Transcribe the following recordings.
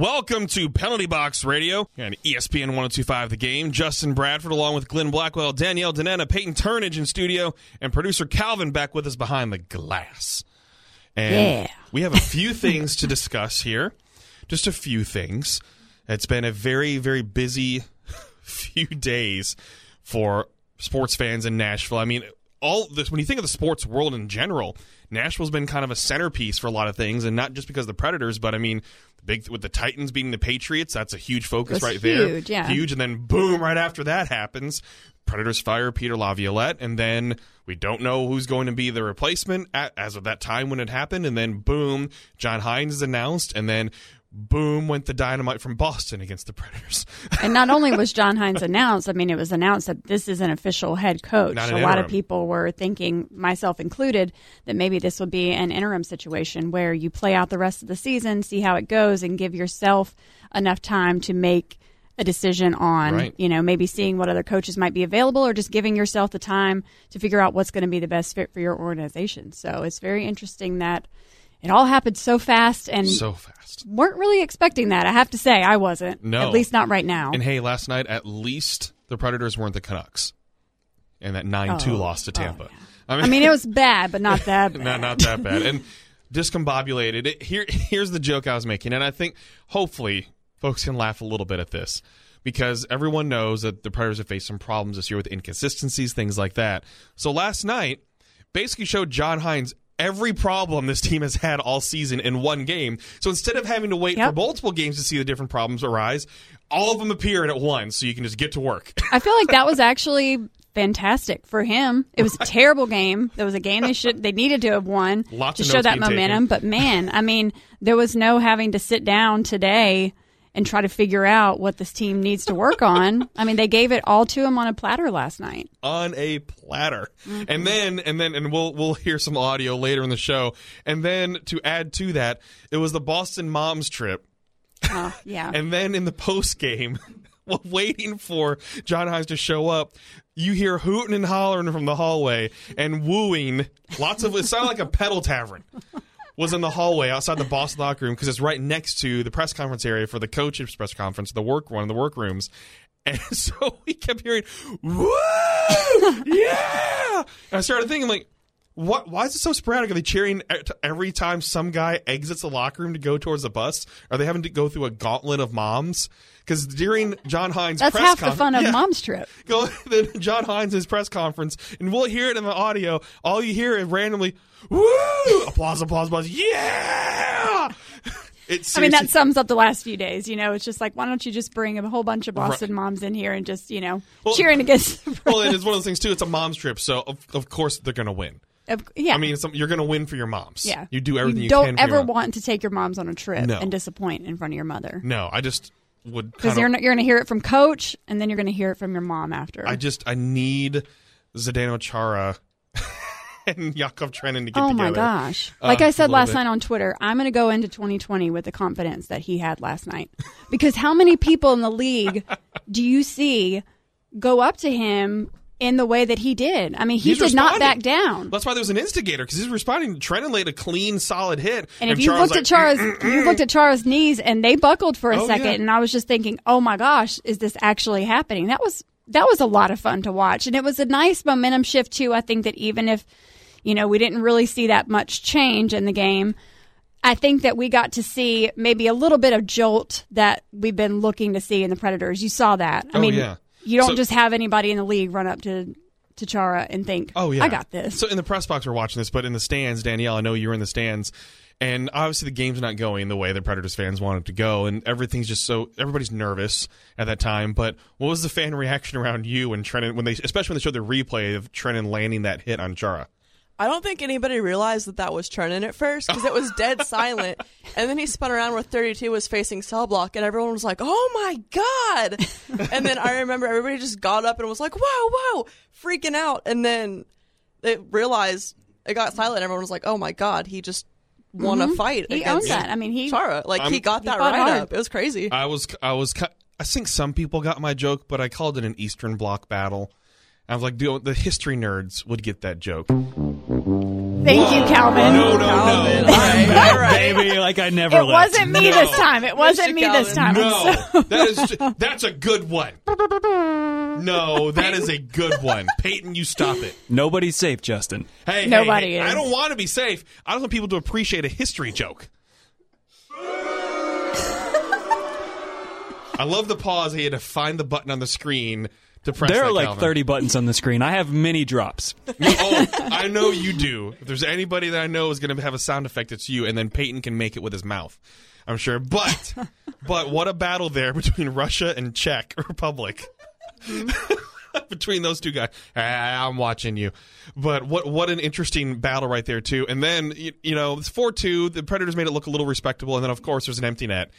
Welcome to Penalty Box Radio and ESPN 1025 The Game. Justin Bradford along with Glenn Blackwell, Danielle Danetta, Peyton Turnage in studio, and producer Calvin back with us behind the glass. And Yeah. we have a few things to discuss here. Just a few things. It's been a very, very busy few days for sports fans in Nashville. I mean, all this when you think of the sports world in general, Nashville's been kind of a centerpiece for a lot of things, and not just because of the Predators, but I mean, the big with the Titans beating the Patriots, that's a huge focus right there. huge, yeah. Huge, and then boom, right after that happens, Predators fire Peter Laviolette, and then we don't know who's going to be the replacement at, as of that time when it happened, and then boom, John Hynes is announced, and then boom went the dynamite from Boston against the Predators. And not only was John Hynes announced, I mean, it was announced that this is an official head coach. A an lot of people were thinking, myself included, that maybe this would be an interim situation where you play out the rest of the season, see how it goes, and give yourself enough time to make a decision on, Right. you know, maybe seeing what other coaches might be available or just giving yourself the time to figure out what's going to be the best fit for your organization. So it's very interesting that it all happened so fast and so fast. weren't really expecting that. I have to say, I wasn't. No. At least not right now. And hey, last night at least the Predators weren't the Canucks, and that nine two Oh. oh loss to Tampa. Oh, yeah. I mean, I mean, it was bad, but not that bad. not not that bad. And discombobulated. It, here here's the joke I was making, and I think hopefully folks can laugh a little bit at this because everyone knows that the Predators have faced some problems this year with inconsistencies, things like that. So last night basically showed John Hynes every problem this team has had all season in one game. So instead of having to wait Yep. for multiple games to see the different problems arise, all of them appear at once, so you can just get to work. I feel like that was actually fantastic for him. It was a terrible game. There was a game they should they needed to have won Lots to show that momentum. But man, I mean, there was no having to sit down today and try to figure out what this team needs to work on. I mean, they gave it all to him on a platter last night. on a platter. Mm-hmm. And then and then and we'll we'll hear some audio later in the show. And then to add to that, it was the Boston Moms trip. Oh, yeah. And then in the post game, while waiting for John Hynes to show up, you hear hooting and hollering from the hallway and wooing. Lots of it sounded like a pedal tavern. Was in the hallway outside the Boston locker room because it's right next to the press conference area for the coaches' press conference, the work one of the workrooms. And so we kept hearing, "Woo, yeah!" And I started thinking, like, what? Why is it so sporadic? Are they cheering every time some guy exits the locker room to go towards the bus? Are they having to go through a gauntlet of moms? Because during John Hynes' That's press half the fun of Yeah. Mom's Trip. go then John Hynes' press conference, and we'll hear it in the audio. All you hear is randomly, "Woo!" applause, applause, applause, yeah. It's I mean, that sums up the last few days. You know, it's just like, why don't you just bring a whole bunch of Boston Right. moms in here and just, you know, Well- cheering against. well, and it's one of those things too. It's a mom's trip, so of, of course they're going to win. Of- yeah. I mean, it's, you're going to win for your moms. yeah. you do everything you, don't can. your ever want to take your moms on a trip No. and disappoint in front of your mother. No, I just would Because you're, you're going to hear it from coach and then you're going to hear it from your mom after. I just I need Zdeno Chara and Yakov Trenin to get oh together. Oh my gosh. Uh, Like I a said last bit. night on Twitter, I'm going to go into 2020 with the confidence that he had last night. Because how many people in the league do you see go up to him in the way that he did? I mean, he He's did not back down. That's why there's an instigator because he's responding. Trenin laid a clean, solid hit, And if you looked at Chara's, you looked at Chara's knees, and they buckled for a Oh, second, yeah. and I was just thinking, "Oh my gosh, is this actually happening?" That was that was a lot of fun to watch, and it was a nice momentum shift too. I think that even if you know we didn't really see that much change in the game, I think that we got to see maybe a little bit of jolt that we've been looking to see in the Predators. You saw that. I Oh, mean, yeah. You don't So- just have anybody in the league run up to to Chara and think, Oh yeah, I got this." So in the press box, we're watching this, but in the stands, Danielle, I know you were in the stands, and obviously the game's not going the way the Predators fans wanted it to go, and everything's just so everybody's nervous at that time. But what was the fan reaction around you and Trenin when they, especially when they showed the replay of Trenin landing that hit on Chara? I don't think anybody realized that that was Trenin at first because it was dead silent. And then he spun around where 32 was facing cell block, and everyone was like, "Oh my god!" and then I remember everybody just got up and was like, "Whoa, whoa!" freaking out. And then they realized it got silent. Everyone was like, "Oh my god!" He just won a fight Mm-hmm. He against owned that. I mean, he Chara. Like I'm- he got that fought right hard. up. It was crazy. I was I was I think some people got my joke, but I called it an Eastern Bloc battle. I was like, dude, the history nerds would get that joke. Thank you, Calvin. No, no, no. Calvin. no. Right, Back, right. baby, like I never It left. wasn't me No. this time. It wasn't Mr. me this time. No, so- that is that's a good one. No, that is a good one. Peyton, you stop it. Nobody's safe, Justin. Hey, hey, Nobody hey, is. I don't want to be safe. I don't want people to appreciate a history joke. I love the pause. He had to find the button on the screen to press. There are like Calvin. 30 buttons on the screen. I have many drops. oh, I know you do. If there's anybody that I know is going to have a sound effect, it's you. And then Peyton can make it with his mouth. I'm sure. But, but what a battle there between Russia and Czech Republic. between those two guys, Ah, I'm watching you. But what what an interesting battle right there too. And then you, you know it's four two. The Predators made it look a little respectable. And then of course there's an empty net.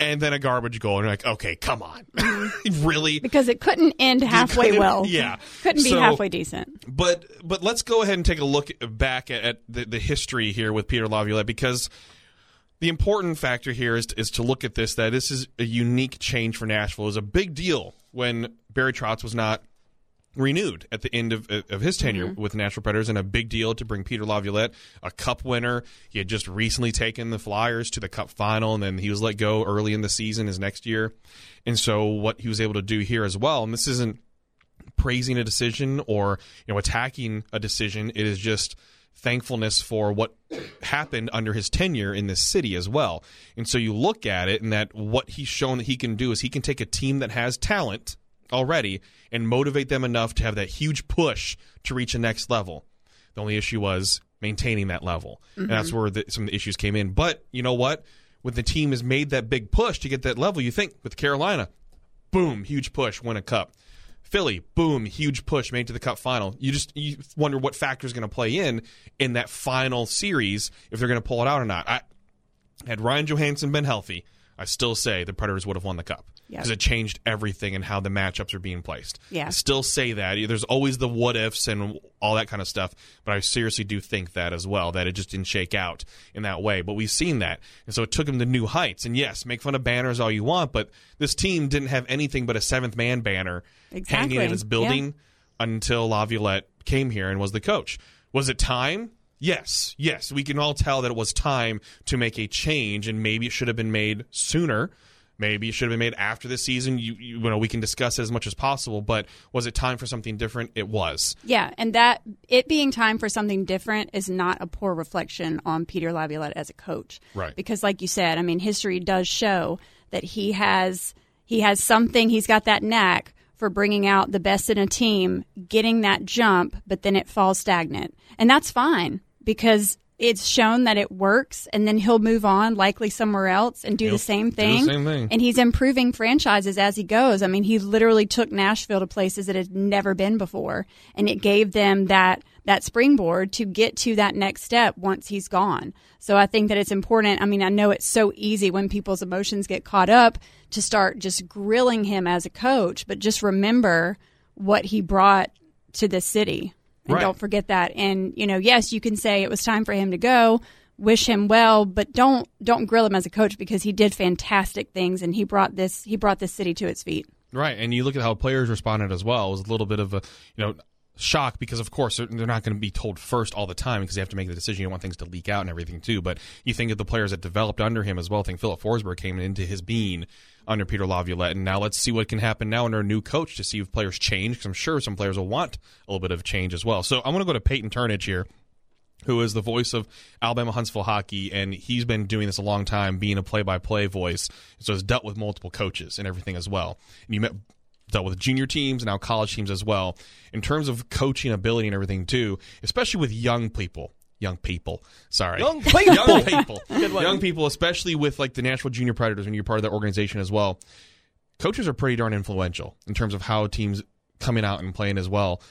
And then a garbage goal, and you're like, okay, come on, mm-hmm. really? because it couldn't end halfway couldn't- well. yeah. Couldn't be So- halfway decent. But but let's go ahead and take a look back at, at the, the history here with Peter Laviolette because the important factor here is to, is to look at this that this is a unique change for Nashville. It was a big deal when Barry Trotz was not renewed at the end of, of his tenure mm-hmm. with the Nashville Predators, and a big deal to bring Peter Laviolette, a Cup winner. He had just recently taken the Flyers to the Cup final, and then he was let go early in the season, his next year. And so, what he was able to do here as well, and this isn't praising a decision or you know attacking a decision. It is just thankfulness for what happened under his tenure in this city as well. And so you look at it and that what he's shown that he can do is he can take a team that has talent already and motivate them enough to have that huge push to reach a next level. The only issue was maintaining that level. And that's mm-hmm. where the, some of the issues came in. But you know what? When the team has made that big push to get that level, you think with Carolina, boom, huge push, win a cup. Philly, boom, huge push made to the cup final. You just you wonder what factor is going to play in in that final series if they're going to pull it out or not. I, had Ryan Johansen been healthy, I still say the Predators would have won the cup Yep. because it changed everything and how the matchups are being placed. Yeah. I still say that. There's always the what ifs and all that kind of stuff, but I seriously do think that as well that it just didn't shake out in that way. But we've seen that, and so it took him to new heights. And yes, make fun of banners all you want, but this team didn't have anything but a seventh man banner hanging in its building until Laviolette came here and was the coach. Was it time? Yes, yes. We can all tell that it was time to make a change, and maybe it should have been made sooner. Maybe it should have been made after the season. You, you, you know, we can discuss it as much as possible. But was it time for something different? It was. Yeah, and that it being time for something different is not a poor reflection on Peter Laviolette as a coach. Right. Because like you said, I mean, history does show that he has he has something, he's got that knack for bringing out the best in a team, getting that jump, but then it falls stagnant. And that's fine because it's shown that it works and then he'll move on likely somewhere else and do the same do the thing. same thing. And he's improving franchises as he goes. I mean, he literally took Nashville to places that had never been before, and it gave them that that springboard to get to that next step once he's gone. So I think that it's important. I mean, I know it's so easy when people's emotions get caught up to start just grilling him as a coach, but just remember what he brought to the city. And Right. don't forget that. And, you know, yes, you can say it was time for him to go, wish him well, but don't don't grill him as a coach because he did fantastic things and he brought this he brought this city to its feet. Right, and you look at how players responded as well. It was a little bit of a you know shock because of course they're, not going to be told first all the time because they have to make the decision. You don't want things to leak out and everything too. But you think of the players that developed under him as well. I think Filip Forsberg came into his being under Peter Laviolette, and now let's see what can happen now under a new coach to see if players change. Because I'm sure some players will want a little bit of change as well. So I'm going to go to Peyton Turnage here who is the voice of Alabama Huntsville hockey, and he's been doing this a long time, being a play-by-play voice. So he's dealt with multiple coaches and everything as well. And you met, dealt with junior teams and now college teams as well. In terms of coaching ability and everything too, especially with young people. Young people, sorry, Young people, young people, young people, especially with like the Nashville Junior Predators, when you're part of that organization as well. Coaches are pretty darn influential in terms of how teams coming out and playing as well.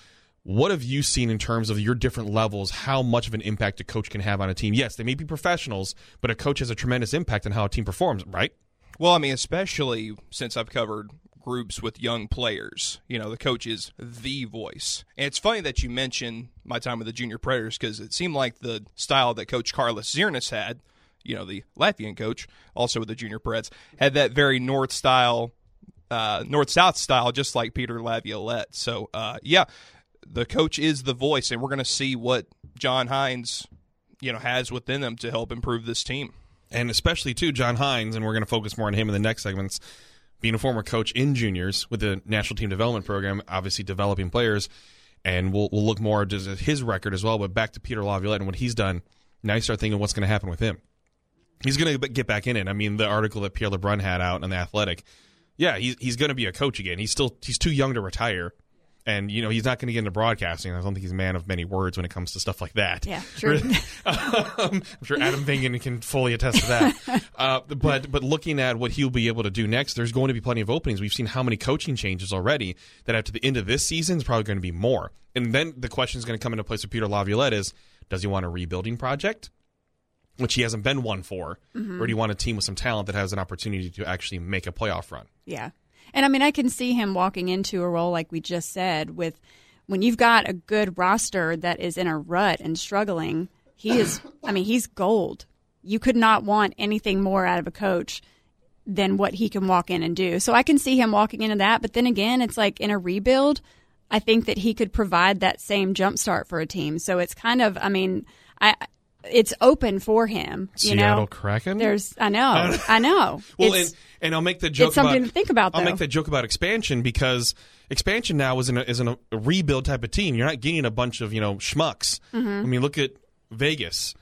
What have you seen in terms of your different levels? How much of an impact a coach can have on a team? Yes, they may be professionals, but a coach has a tremendous impact on how a team performs, right? Well, I mean, especially since I've covered groups with young players, you know, the coach is the voice. And it's funny that you mention my time with the Junior Predators because it seemed like the style that Coach Karlis Zirnis had, you know, the Latvian coach, also with the Junior Preds, had that very North style, uh, North South style, just like Peter Laviolette. So, uh, yeah, the coach is the voice, and we're going to see what John Hynes, you know, has within them to help improve this team. and especially too John Hynes, and we're going to focus more on him in the next segments. Being a former coach in juniors with the national team development program, obviously developing players, and we'll we'll look more at his record as well. But back to Peter Laviolette and what he's done. Now you start thinking what's going to happen with him. He's going to get back in it. I mean, the article that Pierre LeBrun had out on the Athletic, yeah, he's he's going to be a coach again. He's still he's too young to retire. And you know he's not going to get into broadcasting. I don't think he's a man of many words when it comes to stuff like that. Yeah, true. um, I'm sure Adam Vingan can fully attest to that. uh, but but looking at what he'll be able to do next, there's going to be plenty of openings. We've seen how many coaching changes already that after the end of this season is probably going to be more. And then the question is going to come into place with Peter Laviolette is, does he want a rebuilding project? Which he hasn't been one for, Mm-hmm. or do you want a team with some talent that has an opportunity to actually make a playoff run? Yeah. And I mean, I can see him walking into a role like we just said with when you've got a good roster that is in a rut and struggling, he is, I mean, he's gold. You could not want anything more out of a coach than what he can walk in and do. So I can see him walking into that. But then again, it's like in a rebuild, I think that he could provide that same jump start for a team. So it's kind of, I mean, I, it's open for him. You Seattle know, Kraken. there's, I know, I know. Well, and, and I'll make the joke. it's something about, to think about, I'll make that joke about expansion because expansion now is in a, is in a, rebuild type of team. You're not getting a bunch of you know schmucks. Mm-hmm. I mean, look at Vegas.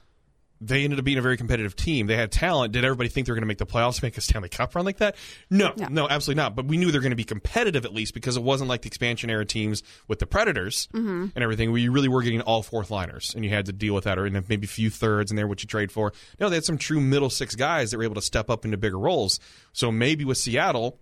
They ended up being a very competitive team. They had talent. Did everybody think they were going to make the playoffs, make a Stanley Cup run like that? No, No. no, absolutely not. But we knew they were going to be competitive at least because it wasn't like the expansion era teams with the Predators Mm-hmm. and everything, where you really were getting all fourth liners and you had to deal with that, or maybe a few thirds in there, what you trade for. No, they had some true middle six guys that were able to step up into bigger roles. So maybe with Seattle,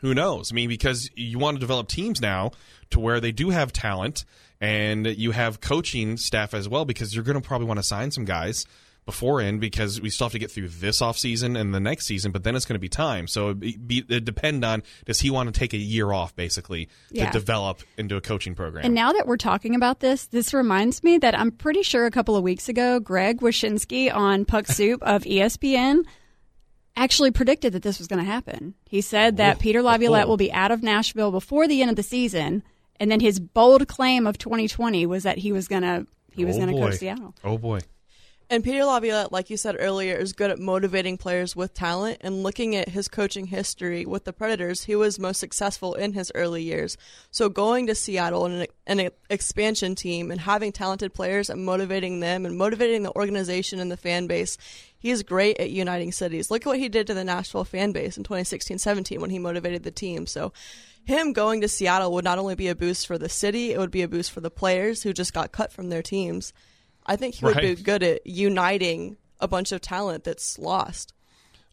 who knows? I mean, because you want to develop teams now to where they do have talent and you have coaching staff as well, because you're going to probably want to sign some guys before in because we still have to get through this offseason and the next season, but then it's going to be time. So it, be, it depend on does he want to take a year off basically Yeah. to develop into a coaching program? And now that we're talking about this, this reminds me that I'm pretty sure a couple of weeks ago, Greg Wyshynski on Puck Soup of ESPN actually predicted that this was going to happen. He said that Peter Laviolette will be out of Nashville before the end of the season, and then his bold claim of 2020 was that he was going to he was Oh, going to boy. coach Seattle. Oh boy. And Peter Laviolette, like you said earlier, is good at motivating players with talent. And looking at his coaching history with the Predators, he was most successful in his early years. So going to Seattle and an, an expansion team and having talented players and motivating them and motivating the organization and the fan base, he is great at uniting cities. Look at what he did to the Nashville fan base in 2016-17 when he motivated the team. So him going to Seattle would not only be a boost for the city, it would be a boost for the players who just got cut from their teams. I think he would be good at uniting a bunch of talent that's lost.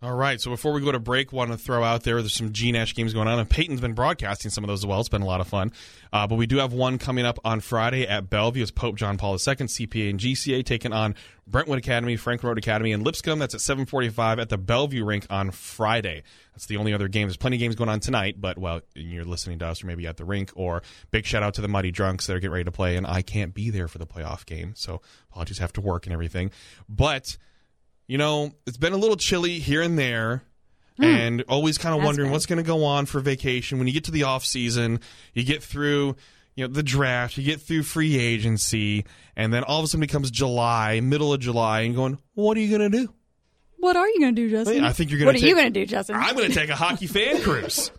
All right. So before we go to break, want to throw out there there's some G Nash games going on, and Peyton's been broadcasting some of those as well. It's been a lot of fun. Uh, but we do have one coming up on Friday at Bellevue. It's Pope John Paul II, CPA and GCA, taking on Brentwood Academy, Franklin Road Academy, and Lipscomb. That's at 7:45 at the Bellevue rink on Friday. That's the only other game. There's plenty of games going on tonight, but well, you're listening to us, or maybe at the rink. Or big shout out to the Muddy Drunks that are getting ready to play, and I can't be there for the playoff game, so apologies. Have to work and everything, but you know, it's been a little chilly here and there. Hmm. And always kind of wondering what's going to go on for vacation. When you get to the off season, you get through, you know, the draft, you get through free agency, and then all of a sudden it becomes July, middle of July, and going, what are you going to do? What are you going to do, Justin? I think you're gonna. What to. are you going to do, Justin? I'm going to take a hockey fan cruise.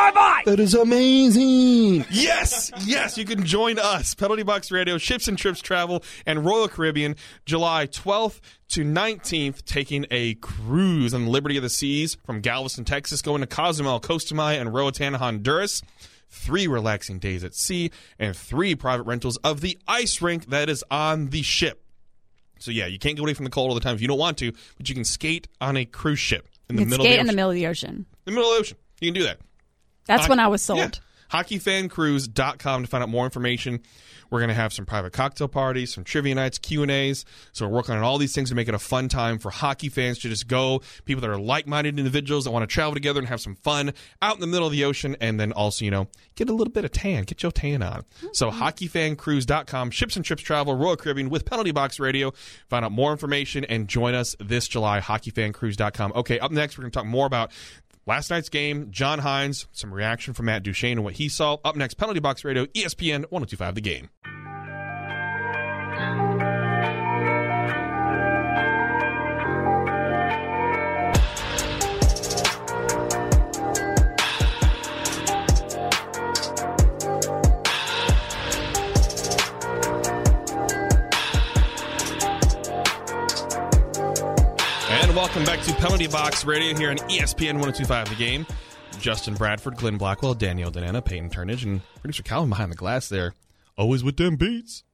Bye bye bye. That is amazing. Yes, yes, you can join us, Penalty Box Radio, Ships and Trips Travel, and Royal Caribbean, July 12th to 19th, taking a cruise on the Liberty of the Seas from Galveston, Texas, going to Cozumel, Costa Maya, and Roatan, Honduras. Three relaxing days at sea and three private rentals of the ice rink that is on the ship. So yeah, you can't get away from the cold all the time if you don't want to, but you can skate on a cruise ship in the You can middle skate of in the the middle of the ocean. In the middle of the ocean. You can do that. That's Hockey- when I was sold. Yeah. HockeyFanCruise.com to find out more information. We're going to have some private cocktail parties, some trivia nights, Q&As. So we're working on all these things to make it a fun time for hockey fans to just go, people that are like-minded individuals that want to travel together and have some fun out in the middle of the ocean and then also, you know, get a little bit of tan, get your tan on. So mm-hmm. hockeyfancruise.com, ships and trips travel, Royal Caribbean with Penalty Box Radio. Find out more information and join us this July, hockeyfancruise.com. Okay, up next we're going to talk more about last night's game, John Hynes, some reaction from Matt Duchene and what he saw. Up next, Penalty Box Radio, ESPN 1025 The Game. Welcome back to Penalty Box Radio here on ESPN 1025 The Game. Justin Bradford, Glenn Blackwell, Daniel Danana, Peyton Turnage, and producer Calvin behind the glass there. Always with them beats.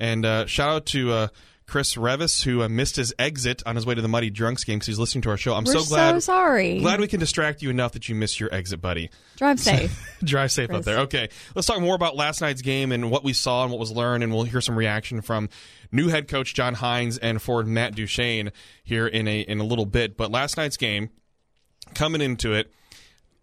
And uh, shout out to uh, Chris Revis, who uh, missed his exit on his way to the Muddy Drunks game because he's listening to our show. I'm We're so glad. so sorry. Glad we can distract you enough that you miss your exit, buddy. Drive safe. Drive safe up Chris. there. Okay, let's talk more about last night's game and what we saw and what was learned, and we'll hear some reaction from new head coach John Hynes and forward Matt Duchene here in a in a little bit. But last night's game, coming into it,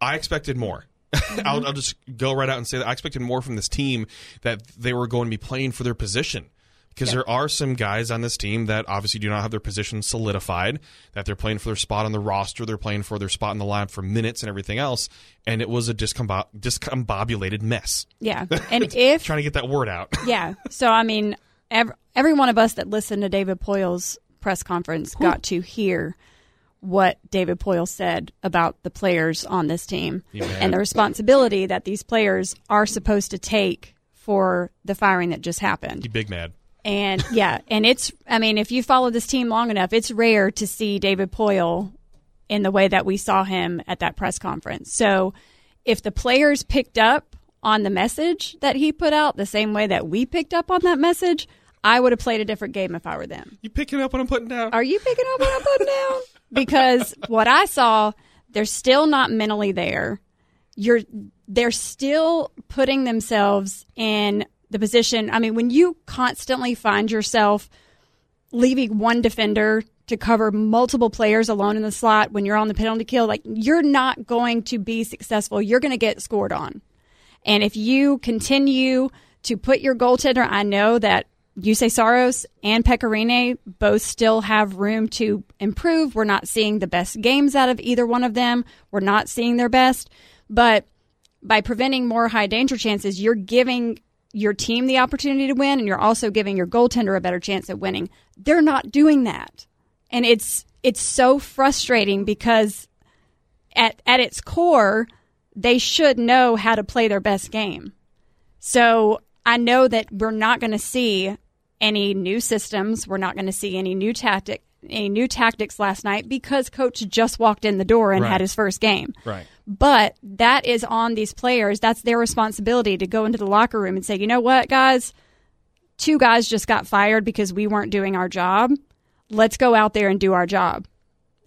I expected more. I'll, I'll just go right out and say that I expected more from this team that they were going to be playing for their position. Because there are some guys on this team that obviously do not have their position solidified, that they're playing for their spot on the roster, they're playing for their spot in the lineup for minutes and everything else, and it was a discombo- discombobulated mess. Yeah. And if Trying to get that word out. Yeah. So I mean, every, every one of us that listened to David Poile's press conference got to hear what David Poile said about the players on this team Yeah. and the responsibility that these players are supposed to take for the firing that just happened. You big mad. And yeah, and it's I mean, if you follow this team long enough, it's rare to see David Poile in the way that we saw him at that press conference. So if the players picked up on the message that he put out the same way that we picked up on that message, I would have played a different game if I were them. You picking up what I'm putting down? Are you picking up what I'm putting down? Because what I saw, they're still not mentally there. You're they're still putting themselves in the position. I mean, when you constantly find yourself leaving one defender to cover multiple players alone in the slot when you're on the penalty kill, like you're not going to be successful. You're going to get scored on. And if you continue to put your goaltender, I know that Juuse Saros and Pekka Rinne both still have room to improve. We're not seeing the best games out of either one of them. We're not seeing their best. But by preventing more high danger chances, you're giving your team the opportunity to win and you're also giving your goaltender a better chance at winning. They're not doing that. And it's it's so frustrating because at at its core, they should know how to play their best game. So I know that we're not going to see any new systems. We're not going to see any new tactic, any new tactics last night because coach just walked in the door and Right. had his first game. Right. But that is on these players. That's their responsibility to go into the locker room and say, you know what, guys, two guys just got fired because we weren't doing our job. Let's go out there and do our job.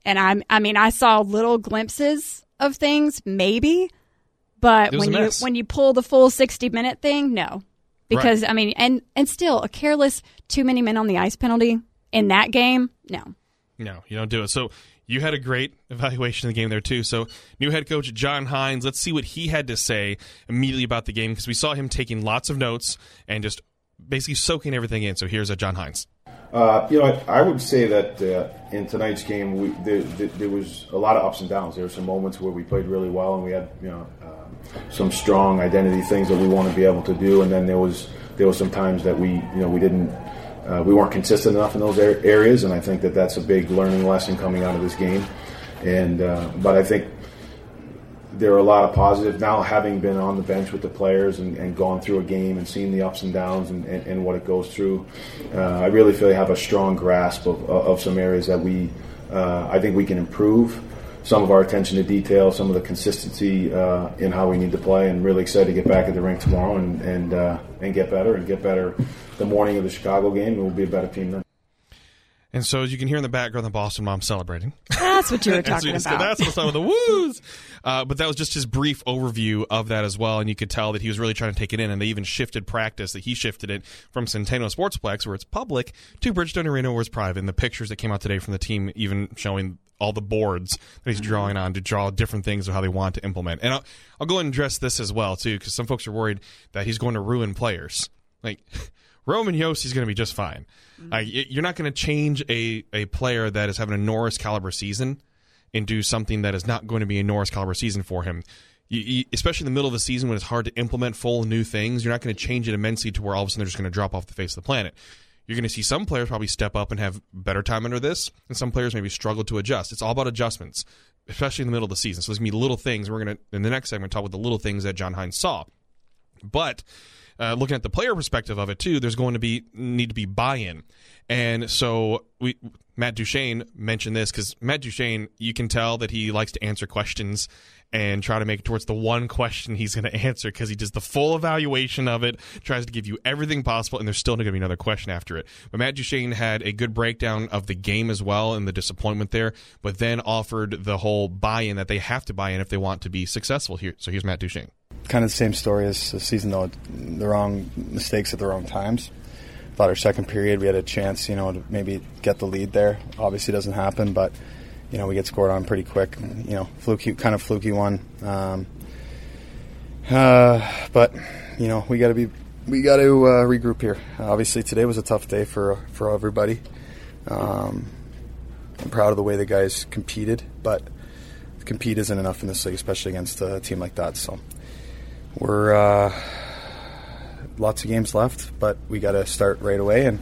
And I'm, I mean, I saw little glimpses of things, maybe, but when you when you pull the full sixty minute thing, no, because I mean, and and still a careless too many men on the ice penalty in that game, no. No, you don't do it. So you had a great evaluation of the game there too. So new head coach John Hynes, let's see what he had to say immediately about the game because we saw him taking lots of notes and just basically soaking everything in. So here's a John Hynes. Uh, you know, I, I would say that uh, in tonight's game, we, there, there, there was a lot of ups and downs. There were some moments where we played really well, and we had you know um, some strong identity things that we want to be able to do, and then there was there was some times that we you know we didn't uh, we weren't consistent enough in those ar- areas, and I think that that's a big learning lesson coming out of this game. And uh, but I think there are a lot of positives now having been on the bench with the players and, and gone through a game and seen the ups and downs and, and, and what it goes through. Uh, I really feel I have a strong grasp of, of some areas that we uh, I think we can improve. Some of our attention to detail, some of the consistency uh, in how we need to play, and really excited to get back at the rink tomorrow and and uh, and get better and get better. The morning of the Chicago game, we'll be a better team then. And so as you can hear in the background, the Boston mom celebrating. That's what you were That's, talking what- about. that's what's up with the woos. Uh, but that was just his brief overview of that as well, and you could tell that he was really trying to take it in. And they even shifted practice that he shifted it from Centennial Sportsplex, where it's public, to Bridgestone Arena, where it's private. And the pictures that came out today from the team, even showing all the boards that he's drawing on to draw different things of how they want to implement. And I'll, I'll go ahead and address this as well too, because some folks are worried that he's going to ruin players. Like Roman Josi's going to be just fine. Uh, you're not going to change a, a player that is having a Norris caliber season and do something that is not going to be a Norris caliber season for him. You, you, especially in the middle of the season when it's hard to implement full new things, you're not going to change it immensely to where all of a sudden they're just going to drop off the face of the planet. You're going to see some players probably step up and have better time under this, and some players maybe struggle to adjust. It's all about adjustments, especially in the middle of the season. So there's going to be little things. We're going to, in the next segment, talk about the little things that John Hynes saw. But uh, looking at the player perspective of it too, there's going to be need to be buy-in, and so we Matt Duchene mentioned this because Matt Duchene, you can tell that he likes to answer questions and try to make it towards the one question he's going to answer because he does the full evaluation of it, tries to give you everything possible, and there's still going to be another question after it. But Matt Duchene had a good breakdown of the game as well and the disappointment there, but then offered the whole buy-in that they have to buy in if they want to be successful here. So here's Matt Duchene kind of the same story as the season, though. The wrong mistakes at the wrong times. Thought our second period we had a chance, you know, to maybe get the lead there. Obviously, doesn't happen, but you know we get scored on pretty quick. You know, fluky, kind of fluky one. Um, uh, but you know we got to be, we got to uh, regroup here. obviously, today was a tough day for for everybody. Um, I'm proud of the way the guys competed, but compete isn't enough in this league, especially against a team like that. So we're uh, lots of games left, but we got to start right away, and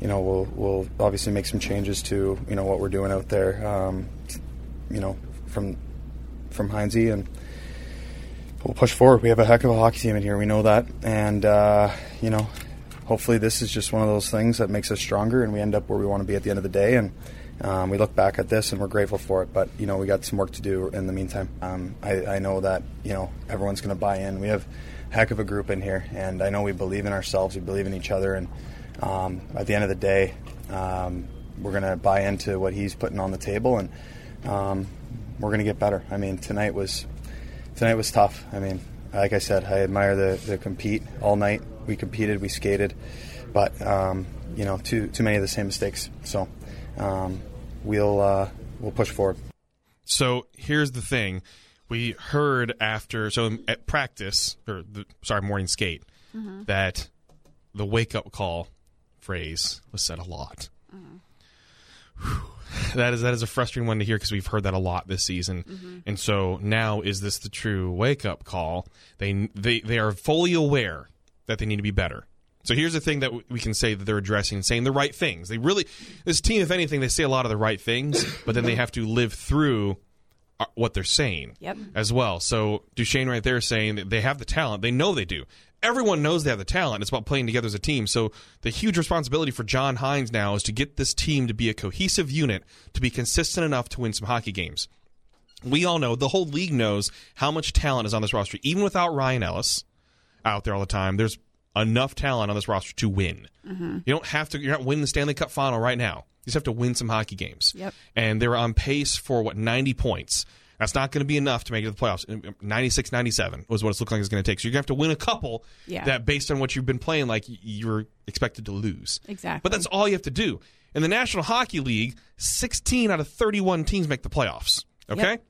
you know we'll we'll obviously make some changes to you know what we're doing out there, um, you know from from Hynes, and we'll push forward. We have a heck of a hockey team in here, we know that, and uh, you know hopefully this is just one of those things that makes us stronger, and we end up where we want to be at the end of the day, and. Um, we look back at this and we're grateful for it, but you know we got some work to do in the meantime. Um, I, I, know that you know everyone's going to buy in. We have a heck of a group in here, and I know we believe in ourselves, we believe in each other, and um, at the end of the day, um, we're going to buy into what he's putting on the table, and um, we're going to get better. I mean, tonight was tonight was tough. I mean, like I said, I admire the, the compete all night. We competed, we skated, but um, you know, too too many of the same mistakes. So um, we'll uh, we'll push forward. So here's the thing: we heard after so at practice or the, sorry morning skate mm-hmm. that the wake up call phrase was said a lot. Mm-hmm. That is that is a frustrating one to hear because we've heard that a lot this season, mm-hmm. and so now is this the true wake up call? They they they are fully aware that they need to be better. So here's the thing that we can say that they're addressing, saying the right things. They really, this team, if anything, they say a lot of the right things, but then they have to live through uh, what they're saying yep. as well. So Duchene right there saying that they have the talent. They know they do. Everyone knows they have the talent. It's about playing together as a team. So the huge responsibility for John Hynes now is to get this team to be a cohesive unit, to be consistent enough to win some hockey games. We all know, the whole league knows how much talent is on this roster. Even without Ryan Ellis out there all the time, there's enough talent on this roster to win. Mm-hmm. You don't have to. You're not winning the Stanley Cup final right now. You just have to win some hockey games. Yep. And they're on pace for what 90 points. That's not going to be enough to make it to the playoffs. 96, 97 was what it's looking like it's going to take. So you're going to have to win a couple yeah. that, based on what you've been playing, like you're expected to lose. Exactly. But that's all you have to do. In the National Hockey League, 16 out of 31 teams make the playoffs. Okay? Yep.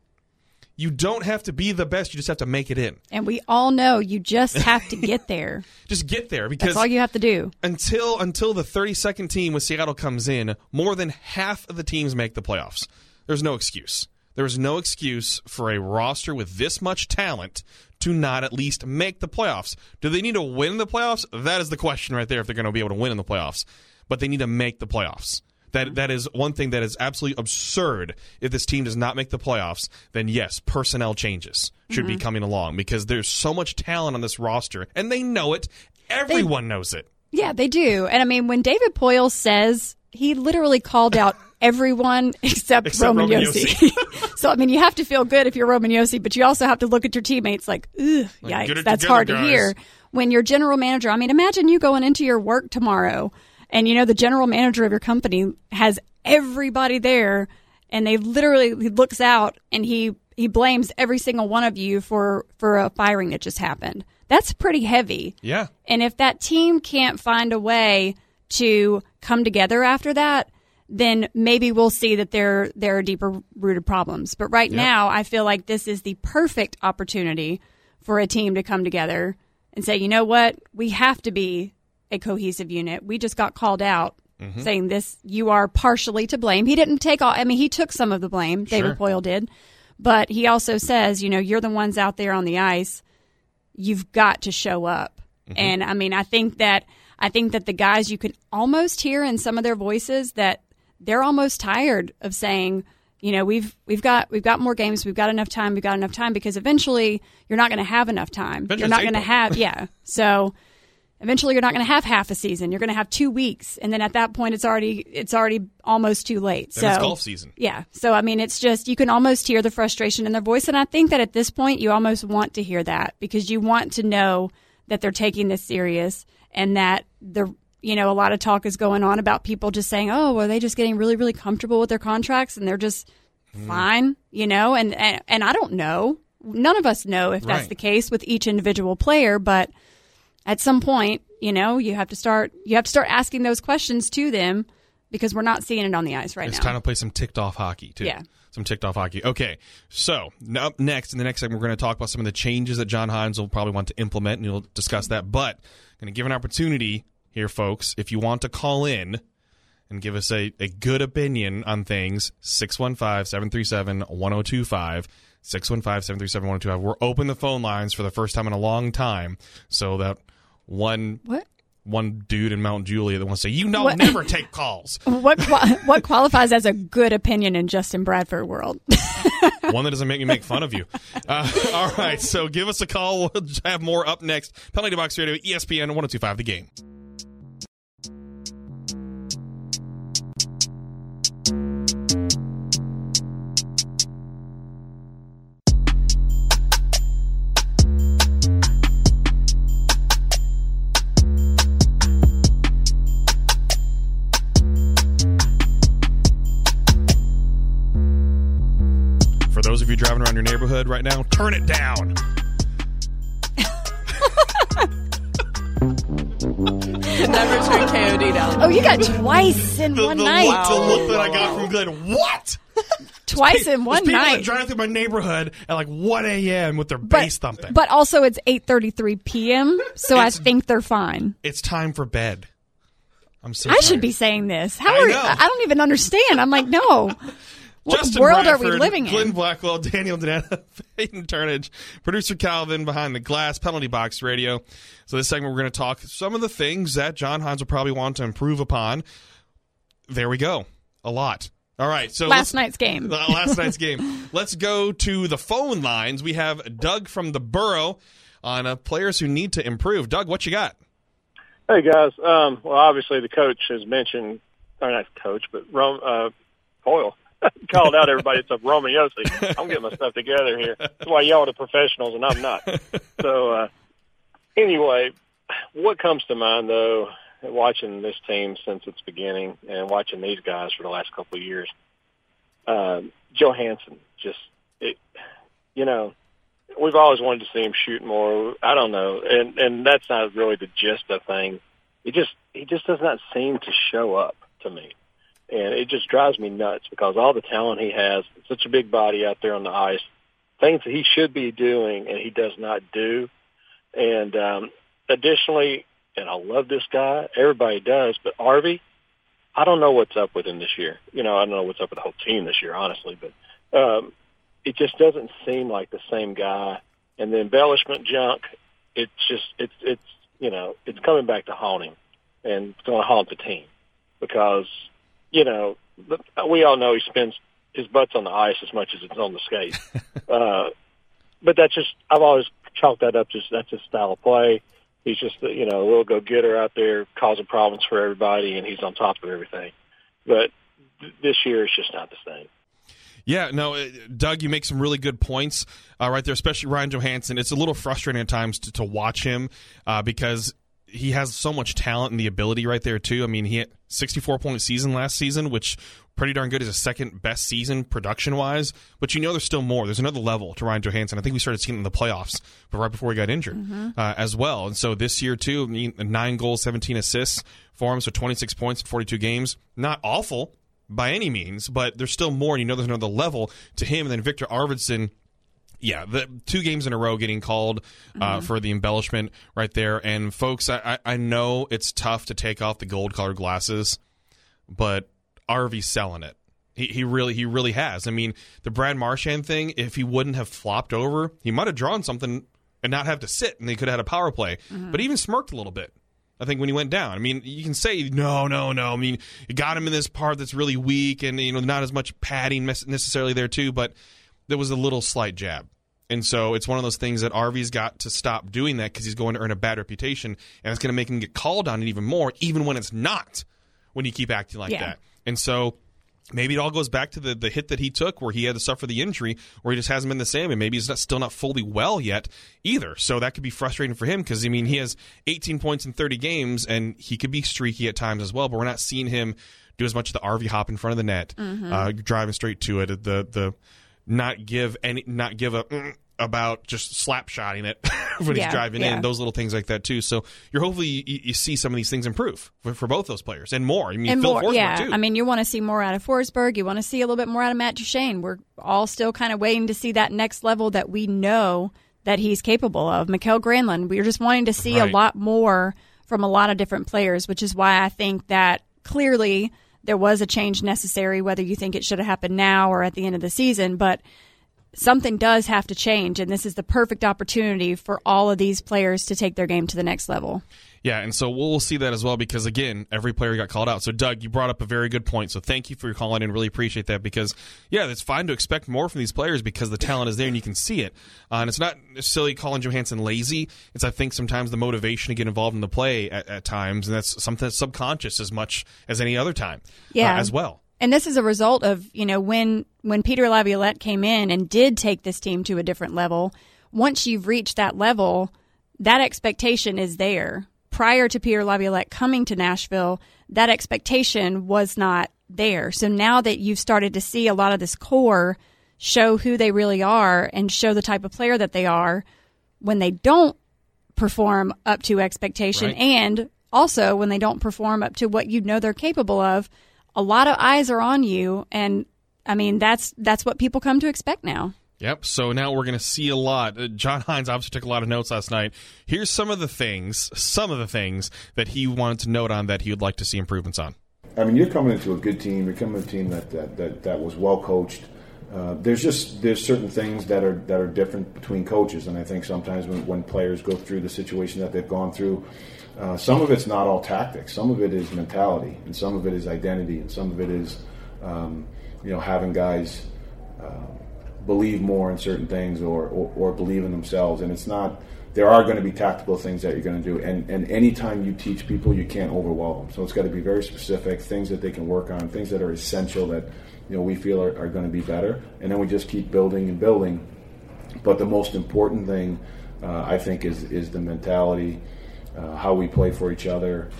You don't have to be the best. You just have to make it in. And we all know you just have to get there. just get there because that's all you have to do. Until until the 32nd team with Seattle comes in, more than half of the teams make the playoffs. There's no excuse. There is no excuse for a roster with this much talent to not at least make the playoffs. Do they need to win the playoffs? That is the question right there if they're going to be able to win in the playoffs. But they need to make the playoffs. That that is one thing that is absolutely absurd. If this team does not make the playoffs, then yes, personnel changes should mm-hmm. be coming along because there's so much talent on this roster, and they know it. Everyone they, knows it. Yeah, they do. And I mean, when David Poile says he literally called out everyone except, except Roman, Roman Josi. so I mean, you have to feel good if you're Roman Josi, but you also have to look at your teammates like, ugh, like, yikes, that's together, hard guys. to hear. When your general manager, I mean, imagine you going into your work tomorrow and you know, the general manager of your company has everybody there and they literally he looks out and he he blames every single one of you for for a firing that just happened. That's pretty heavy. Yeah. And if that team can't find a way to come together after that, then maybe we'll see that there there are deeper rooted problems. But right yep. now, I feel like this is the perfect opportunity for a team to come together and say, you know what, we have to be a cohesive unit. We just got called out mm-hmm. saying this, you are partially to blame. He didn't take all, I mean, he took some of the blame, David Sure. Poile did, but he also says, you know, you're the ones out there on the ice. You've got to show up. Mm-hmm. And I mean, I think that, I think that the guys you can almost hear in some of their voices that they're almost tired of saying, you know, we've we've got we've got more games, we've got enough time, we've got enough time because eventually you're not going to have enough time. Eventually you're not going to have yeah. So eventually you're not going to have half a season. You're going to have 2 weeks and then at that point it's already it's already almost too late. Then so it's golf season. yeah. So I mean, it's just you can almost hear the frustration in their voice, and I think that at this point you almost want to hear that because you want to know that they're taking this serious and that the you know a lot of talk is going on about people just saying, oh, are they just getting really really comfortable with their contracts and they're just mm-hmm. fine, you know? And and, and I don't know. None of us know if that's Right. the case with each individual player, but at some point, you know, you have to start you have to start asking those questions to them because we're not seeing it on the ice right It's now. time to play some ticked off hockey too. Yeah. Some ticked off hockey. Okay. So up next in the next segment, we're going to talk about some of the changes that John Hynes will probably want to implement, and you'll discuss that. But I'm going to give an opportunity here, folks. If you want to call in and give us a, a good opinion on things, 615 737 1025. 615 737 1025. We're open the phone lines for the first time in a long time so that one what? one dude in Mount Juliet that wants to say, you know, What? never take calls. What qua- what qualifies as a good opinion in Justin Bradford world? One that doesn't make me make fun of you. Uh, all right, so give us a call. We'll have more up next. Penalty Box Radio, ESPN 1025, the game. Driving around your neighborhood right now, turn it down. Never turn KOD down. Oh, you got twice in The, one the night. Look, the look that I got from Glenn. What? Twice in one There's people that night. drive through my neighborhood at like 1 a.m. with their But, bass thumping. but also it's 8:33 p.m., so I think they're fine. it's time for bed. I'm so I should be saying this. How I are know. I don't even understand. I'm like, no. What Justin world are we Bradford, living in? Glenn Blackwell, Daniel Danetta, Peyton Turnage, producer Calvin behind the glass, penalty box radio. So this segment we're going to talk some of the things that John Hynes will probably want to improve upon. There we go, a lot. All right, so Last night's game. uh, last night's game. Let's go to the phone lines. We have Doug from the Borough on uh, players who need to improve. Doug, what you got? Hey guys, um, well obviously the coach has mentioned, or not coach, but Rom, uh, Hoyle called out everybody. It's a Roman Josi. I'm getting my stuff together here. That's why y'all are the professionals and I'm not. So uh, anyway, what comes to mind though, watching this team since its beginning and watching these guys for the last couple of years, um, Johansen just, it, you know, we've always wanted to see him shoot more. I don't know, and and that's not really the gist of thing. He just he just does not seem to show up to me, and it just drives me nuts because all the talent he has, such a big body out there on the ice, things that he should be doing and he does not do. And um, additionally, and I love this guy, everybody does, but Arby, I don't know what's up with him this year. You know, I don't know what's up with the whole team this year, honestly, but um, it just doesn't seem like the same guy. And the embellishment junk, it's just it's it's you know it's coming back to haunt him, and it's going to haunt the team because you know we all know he spends his butt's on the ice as much as it's on the skate. uh, but that's just I've always chalked that up. Just that's his style of play. He's just you know a little go getter out there causing problems for everybody, and he's on top of everything. But th- this year it's just not the same. Yeah, no, uh, Doug, you make some really good points uh, right there, especially Ryan Johansen. It's a little frustrating at times to, to watch him uh, because he has so much talent and the ability right there too. I mean, he had 64 point season last season, which pretty darn good is a second best season production wise. But you know, there's still more. There's another level to Ryan Johansen. I think we started seeing it in the playoffs, but right before he got injured uh, as well. And so this year too, I mean, nine goals, 17 assists for him, so 26 points in 42 games. Not awful by any means, but there's still more. And you know, there's another level to him. And then Victor Arvidsson, yeah, the two games in a row getting called uh, for the embellishment right there. And folks, I, I I know it's tough to take off the gold colored glasses but RV's selling it. He, he really he really has. I mean, the Brad Marchand thing, if he wouldn't have flopped over, he might have drawn something and not have to sit, and they could have had a power play. But he even smirked a little bit. I think when he went down. I mean, you can say no, no, no. I mean, you got him in this part that's really weak, and you know, not as much padding necessarily there too. But there was a little slight jab, and so it's one of those things that Arvy's got to stop doing that because he's going to earn a bad reputation, and it's going to make him get called on it even more, even when it's not. When you keep acting like Yeah. that, and so maybe it all goes back to the, the hit that he took where he had to suffer the injury where he just hasn't been the same and maybe he's not, still not fully well yet either so that could be frustrating for him because i mean he has 18 points in 30 games and he could be streaky at times as well but we're not seeing him do as much of the Arvy hop in front of the net uh, driving straight to it the the not give any not give a mm, about just slap shotting it when Yeah, he's driving yeah. in those little things like that too so you're hopefully you, you see some of these things improve for, for both those players and more i mean and Phil more, Forsberg, yeah. too. I mean, you want to see more out of Forsberg. You want to see a little bit more out of Matt Duchene. We're all still kind of waiting to see that next level that we know that he's capable of. Mikael Granlund, we're just wanting to see Right. a lot more from a lot of different players, which is why I think that clearly there was a change necessary, whether you think it should have happened now or at the end of the season. But something does have to change, and this is the perfect opportunity for all of these players to take their game to the next level. Yeah, and so we'll see that as well because again, every player got called out. So Doug, you brought up a very good point. So thank you for your calling in. Really appreciate that because yeah, it's fine to expect more from these players because the talent is there and you can see it. Uh, and it's not necessarily calling Johansen lazy. It's I think sometimes the motivation to get involved in the play at, at times, and that's something that's subconscious as much as any other time. uh, Yeah. as well. And this is a result of, you know, when when Peter Laviolette came in and did take this team to a different level, once you've reached that level, that expectation is there. Prior to Peter Laviolette coming to Nashville, that expectation was not there. So now that you've started to see a lot of this core show who they really are and show the type of player that they are, when they don't perform up to expectation Right. and also when they don't perform up to what you know they're capable of a lot of eyes are on you and i mean that's that's what people come to expect now Yep. So now we're going to see a lot. Uh, John Hynes obviously took a lot of notes last night. Here's some of the things, some of the things that he wanted to note on that he would like to see improvements on. I mean, you're coming into a good team. You're coming into a team that that, that, that was well coached. Uh, there's just there's certain things that are that are different between coaches, and I think sometimes when, when players go through the situation that they've gone through, uh, some of it's not all tactics. Some of it is mentality, and some of it is identity, and some of it is um, you know having guys uh, believe more in certain things or, or, or believe in themselves. And it's not, there are going to be tactical things that you're going to do. And, and anytime you teach people, you can't overwhelm them. So it's got to be very specific, things that they can work on, things that are essential that, you know, we feel are, are going to be better. And then we just keep building and building. But the most important thing, uh, I think, is, is the mentality, uh, how we play for each other,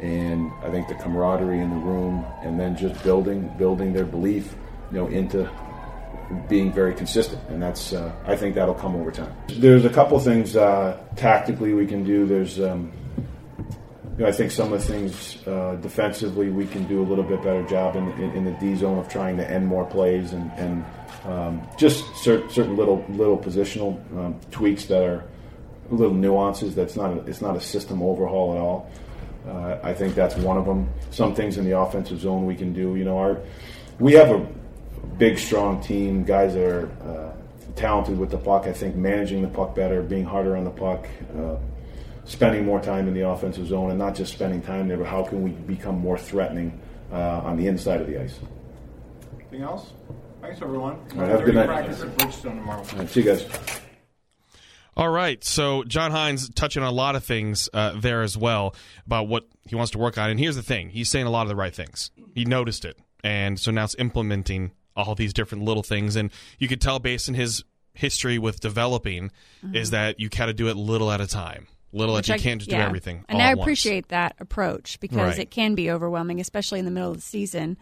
and I think the camaraderie in the room, and then just building building their belief, you know, into being very consistent, and that's uh, I think that'll come over time. There's a couple things uh, tactically we can do. There's um, you know, I think some of the things uh, defensively we can do a little bit better job in, in, in the D zone of trying to end more plays and, and um, just cer- certain little little positional um, tweaks that are little nuances. That's not a, it's not a system overhaul at all. Uh, I think that's one of them. Some things in the offensive zone we can do. You know, our we have a big, strong team. Guys that are uh, talented with the puck. I think managing the puck better, being harder on the puck, uh, spending more time in the offensive zone, and not just spending time there, but how can we become more threatening uh, on the inside of the ice? Anything else? Thanks, everyone. right, have a good night. Practice at Bridgestone tomorrow. All right, see you guys. All right. So John Hynes touching on a lot of things uh, there as well about what he wants to work on. And here's the thing: he's saying a lot of the right things. He noticed it, and so now it's implementing all these different little things. And you could tell based on his history with developing is that you got to do it little at a time. Little at Mm-hmm. You I- can't just yeah. do everything. And all I at once. appreciate that approach because Right. it can be overwhelming, especially in the middle of the season.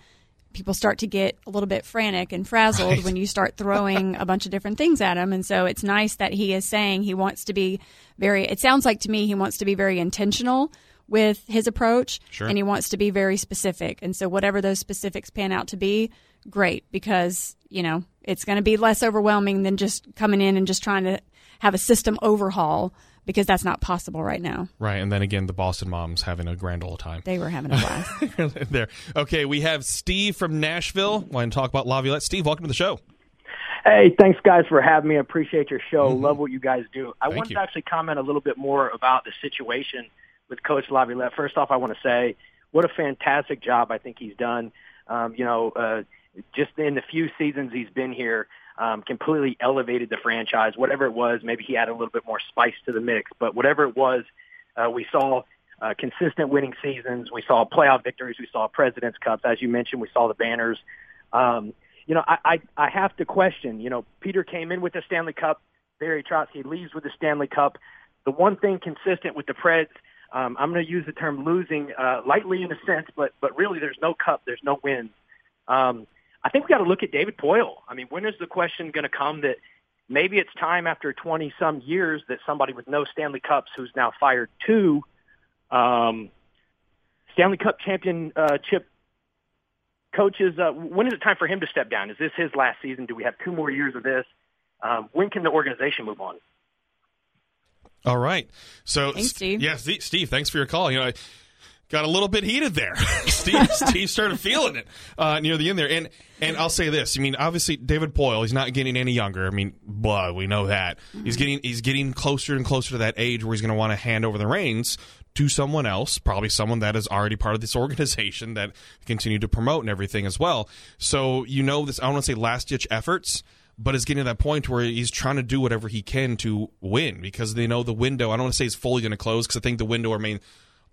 People start to get a little bit frantic and frazzled Right. when you start throwing a bunch of different things at them. And so it's nice that he is saying he wants to be very, it sounds like to me he wants to be very intentional with his approach Sure. and he wants to be very specific. And so whatever those specifics pan out to be, great because, you know, it's going to be less overwhelming than just coming in and just trying to have a system overhaul because that's not possible right now. Right, and then again, the Boston moms having a grand old time. They were having a blast. there. Okay, we have Steve from Nashville. Want to talk about Laviolette? Steve, welcome to the show. Hey, thanks guys for having me. I appreciate your show. Love what you guys do. I Thank wanted you. to actually comment a little bit more about the situation with Coach Laviolette. First off, I want to say what a fantastic job I think he's done. Um, you know, uh, just in the few seasons he's been here, um, completely elevated the franchise. Whatever it was, maybe he added a little bit more spice to the mix, but whatever it was, uh, we saw uh, consistent winning seasons. We saw playoff victories. We saw President's Cups. As you mentioned, we saw the banners. Um, you know, I, I, I have to question, you know, Peter came in with the Stanley Cup. Barry Trotz leaves with the Stanley Cup. The one thing consistent with the Preds, um, I'm going to use the term losing uh, lightly in a sense, but, but really there's no cup, there's no wins. Um, I think we got to look at David Poile. I mean, when is the question going to come that maybe it's time after 20 some years that somebody with no Stanley Cups who's now fired two um, Stanley Cup championship coaches, uh, when is it time for him to step down? Is this his last season? Do we have two more years of this? Um, when can the organization move on? All right. So, Thanks, St- Steve. Yeah, Steve, Steve, thanks for your call. You know, I got a little bit heated there. Steve, Steve started feeling it uh, near the end there. And and I'll say this. I mean, obviously, David Poile, he's not getting any younger. I mean, blah, we know that. He's getting he's getting closer and closer to that age where he's going to want to hand over the reins to someone else, probably someone that is already part of this organization that continue to promote and everything as well. So you know this. I don't want to say last ditch efforts but is getting to that point where he's trying to do whatever he can to win because they know the window. I don't want to say it's fully going to close because I think the window will remain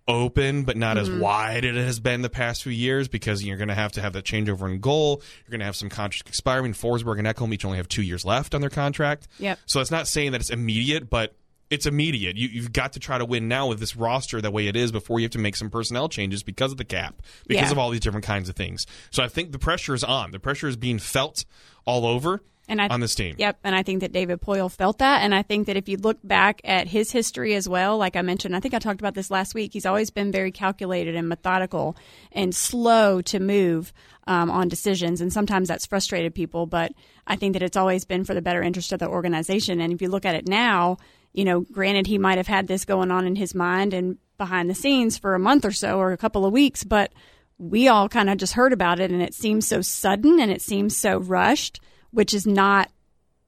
open, but not as mm-hmm. wide as it has been the past few years because you're going to have to have that changeover in goal. You're going to have some contracts expiring. Forsberg and Ekholm each only have two years left on their contract. Yep. So it's not saying that it's immediate, but it's immediate. You, you've got to try to win now with this roster the way it is before you have to make some personnel changes because of the cap, because Yeah. of all these different kinds of things. So I think the pressure is on. The pressure is being felt all over and I, on this team. Yep, and I think that David Poile felt that, and I think that if you look back at his history as well, like I mentioned, I think I talked about this last week. He's always been very calculated and methodical and slow to move um, on decisions, and sometimes that's frustrated people. But I think that it's always been for the better interest of the organization. And if you look at it now, you know, granted he might have had this going on in his mind and behind the scenes for a month or so or a couple of weeks, but we all kind of just heard about it, and it seems so sudden and it seems so rushed which is not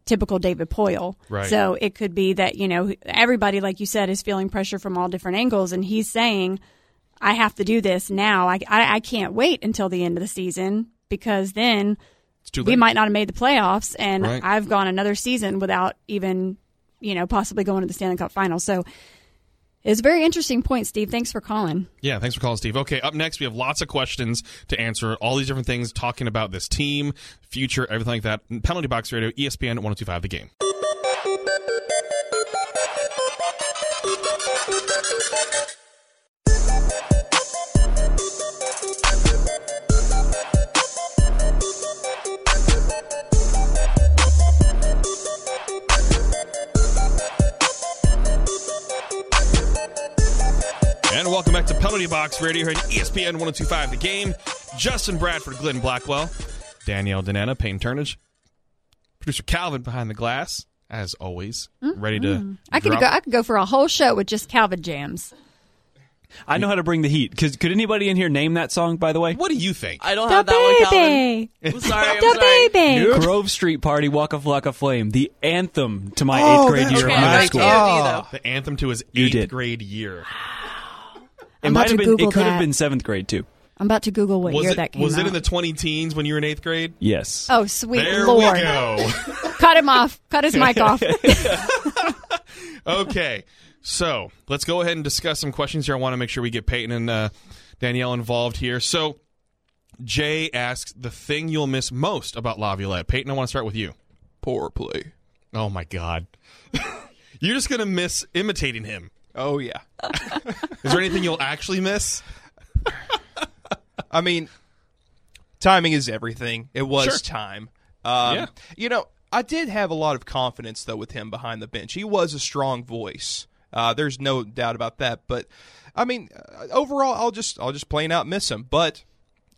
typical David Poile. Right. So it could be that, you know, everybody, like you said, is feeling pressure from all different angles. And he's saying, I have to do this now. I, I, I can't wait until the end of the season because then we might not have made the playoffs. And Right. I've gone another season without even, you know, possibly going to the Stanley Cup final. So it's a very interesting point, Steve. Thanks for calling. Yeah, thanks for calling, Steve. Okay, up next, we have lots of questions to answer, all these different things, talking about this team, future, everything like that. Penalty Box Radio, ESPN 1025 The Game. And welcome back to Penalty Box Radio here at ESPN 1025 The Game. Justin Bradford, Glenn Blackwell, Danielle Danana, Payne Turnage, producer Calvin behind the glass, as always, ready to. Mm-hmm. I could drop- go. I could go for a whole show with just Calvin jams. I know how to bring the heat. Cause could anybody in here name that song? By the way, What do you think? I don't The have that one, Calvin. I'm sorry. I'm the sorry. baby. Grove Street Party, Waka Flocka Flame, the anthem to my Oh, eighth grade year Okay, of I middle school. TOD, though. The anthem to his eighth grade year. It I'm might about have to been. Google It could have been seventh grade too. I'm about to Google what Was year it that came was out. it in the 20 teens when you were in eighth grade? Yes. oh, sweet There lord! we go. Cut him off. Cut his mic off. okay, so let's go ahead and discuss some questions here. I want to make sure we get Peyton and uh, Danielle involved here. So, Jay asks the thing you'll miss most about Laviolette. Peyton, I want to start with you. Poor play. Oh my God, you're just gonna miss imitating him. Oh yeah. Is there anything you'll actually miss? I mean, timing is everything. It was Sure. time. Um, Yeah. You know, I did have a lot of confidence though with him behind the bench. He was a strong voice. Uh, there's no doubt about that. But I mean, uh, overall, I'll just I'll just plain out miss him. But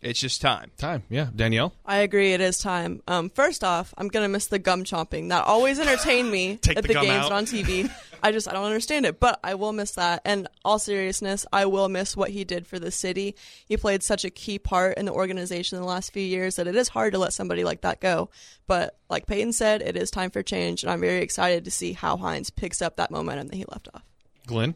It's just time. Time, yeah. Danielle, I agree. It is time. Um, first off, I'm gonna miss the gum chomping. That always entertained me Take at the the, games out. on TV. I just I don't understand it, but I will miss that. And all seriousness, I will miss what he did for the city. He played such a key part in the organization in the last few years that it is hard to let somebody like that go. But like Peyton said, it is time for change, and I'm very excited to see how Hynes picks up that momentum that he left off. Glenn.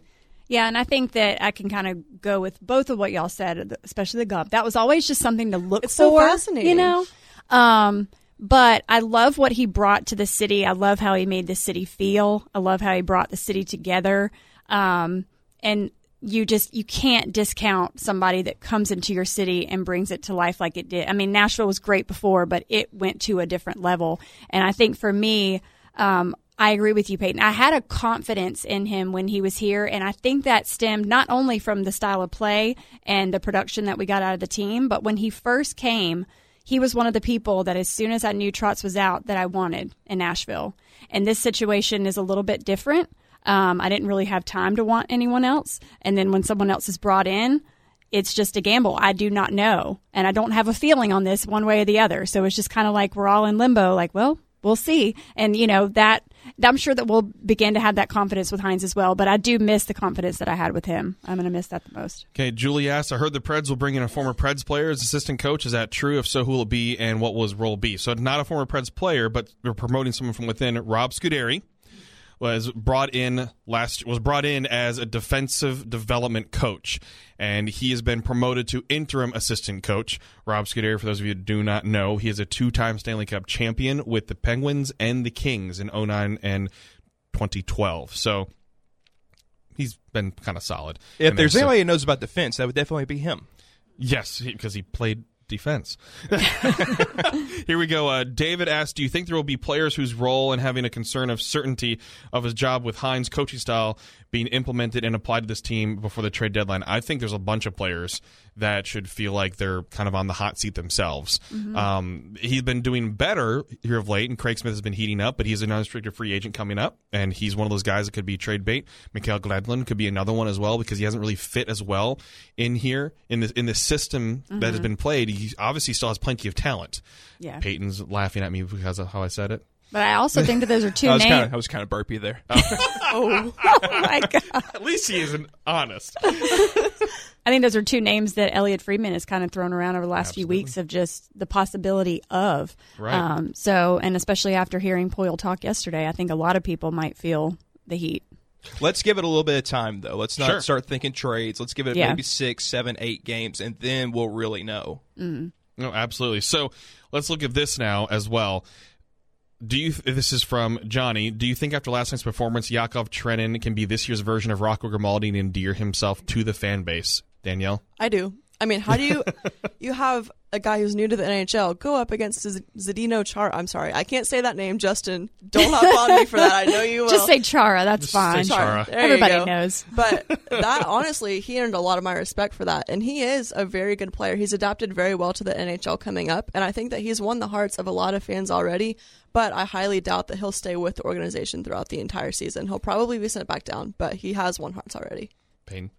Yeah, and I think that I can kind of go with both of what y'all said, especially the gum. That was always just something to look It's so for. fascinating. You know? Um, but I love what he brought to the city. I love how he made the city feel. I love how he brought the city together. Um, and you just you can't discount somebody that comes into your city and brings it to life like it did. I mean, Nashville was great before, but it went to a different level. And I think for me, um, I agree with you, Peyton. I had a confidence in him when he was here, and I think that stemmed not only from the style of play and the production that we got out of the team, but when he first came, he was one of the people that as soon as I knew Trotz was out, that I wanted in Nashville. And this situation is a little bit different. Um, I didn't really have time to want anyone else, and then when someone else is brought in, it's just a gamble. I do not know, and I don't have a feeling on this one way or the other. So it's just kind of like we're all in limbo. Like, well, we'll see. And you know that I'm sure that we'll begin to have that confidence with Hynes as well. But I do miss the confidence that I had with him. I'm going to miss that the most. Okay, Julie asks, I heard the Preds will bring in a former Preds player as assistant coach. Is that true? If so, who will it be and what will his role be? So, not a former Preds player, but we're promoting someone from within. Rob Scuderi was brought in last was brought in as a defensive development coach, and he has been promoted to interim assistant coach. Rob Scuderi, for those of you who do not know, he is a two-time Stanley Cup champion with the Penguins and the Kings in 09 and 2012. So. He's been kind of solid. If there's so- anybody who knows about defense, that would definitely be him. Yes, because he, played defense. Here we go. Uh, David asked, "Do you think there will be players whose role in having a concern of certainty of his job with Hynes' coaching style being implemented and applied to this team before the trade deadline?" I think there's a bunch of players that should feel like they're kind of on the hot seat themselves. Um, he's been doing better here of late, and Craig Smith has been heating up, but he's an unrestricted free agent coming up, and he's one of those guys that could be trade bait. Mikhail Gladlin could be another one as well because he hasn't really fit as well in here in this in the system that has been played. He obviously still has plenty of talent. Yeah. Peyton's laughing at me because of how I said it. But I also think that those are two I was names. kind of I was kind of burpy there. oh my god! At least he isn't honest. I think those are two names that Elliotte Friedman has kind of thrown around over the last few weeks of just the possibility of. Right. Um, so, and especially after hearing Poile talk yesterday, I think a lot of people might feel the heat. Let's give it a little bit of time, though. Let's not Sure. start thinking trades. Let's give it Yeah. maybe six, seven, eight games, and then we'll really know. No, absolutely. So let's look at this now as well. Do you? This is from Johnny. Do you think after last night's performance, Yakov Trenin can be this year's version of Rocco Grimaldi and endear himself to the fan base? Danielle. I do. I mean, how do you you have a guy who's new to the NHL go up against Z- Zdeno Char? I'm sorry, I can't say that name, Justin. Don't hop on me for that. I know you will. Just say Chara. That's Just say fine. Chara. There you Everybody knows. But that honestly, he earned a lot of my respect for that, and he is a very good player. He's adapted very well to the NHL coming up, and I think that he's won the hearts of a lot of fans already. But I highly doubt that he'll stay with the organization throughout the entire season. He'll probably be sent back down, but he has won hearts already. Payne.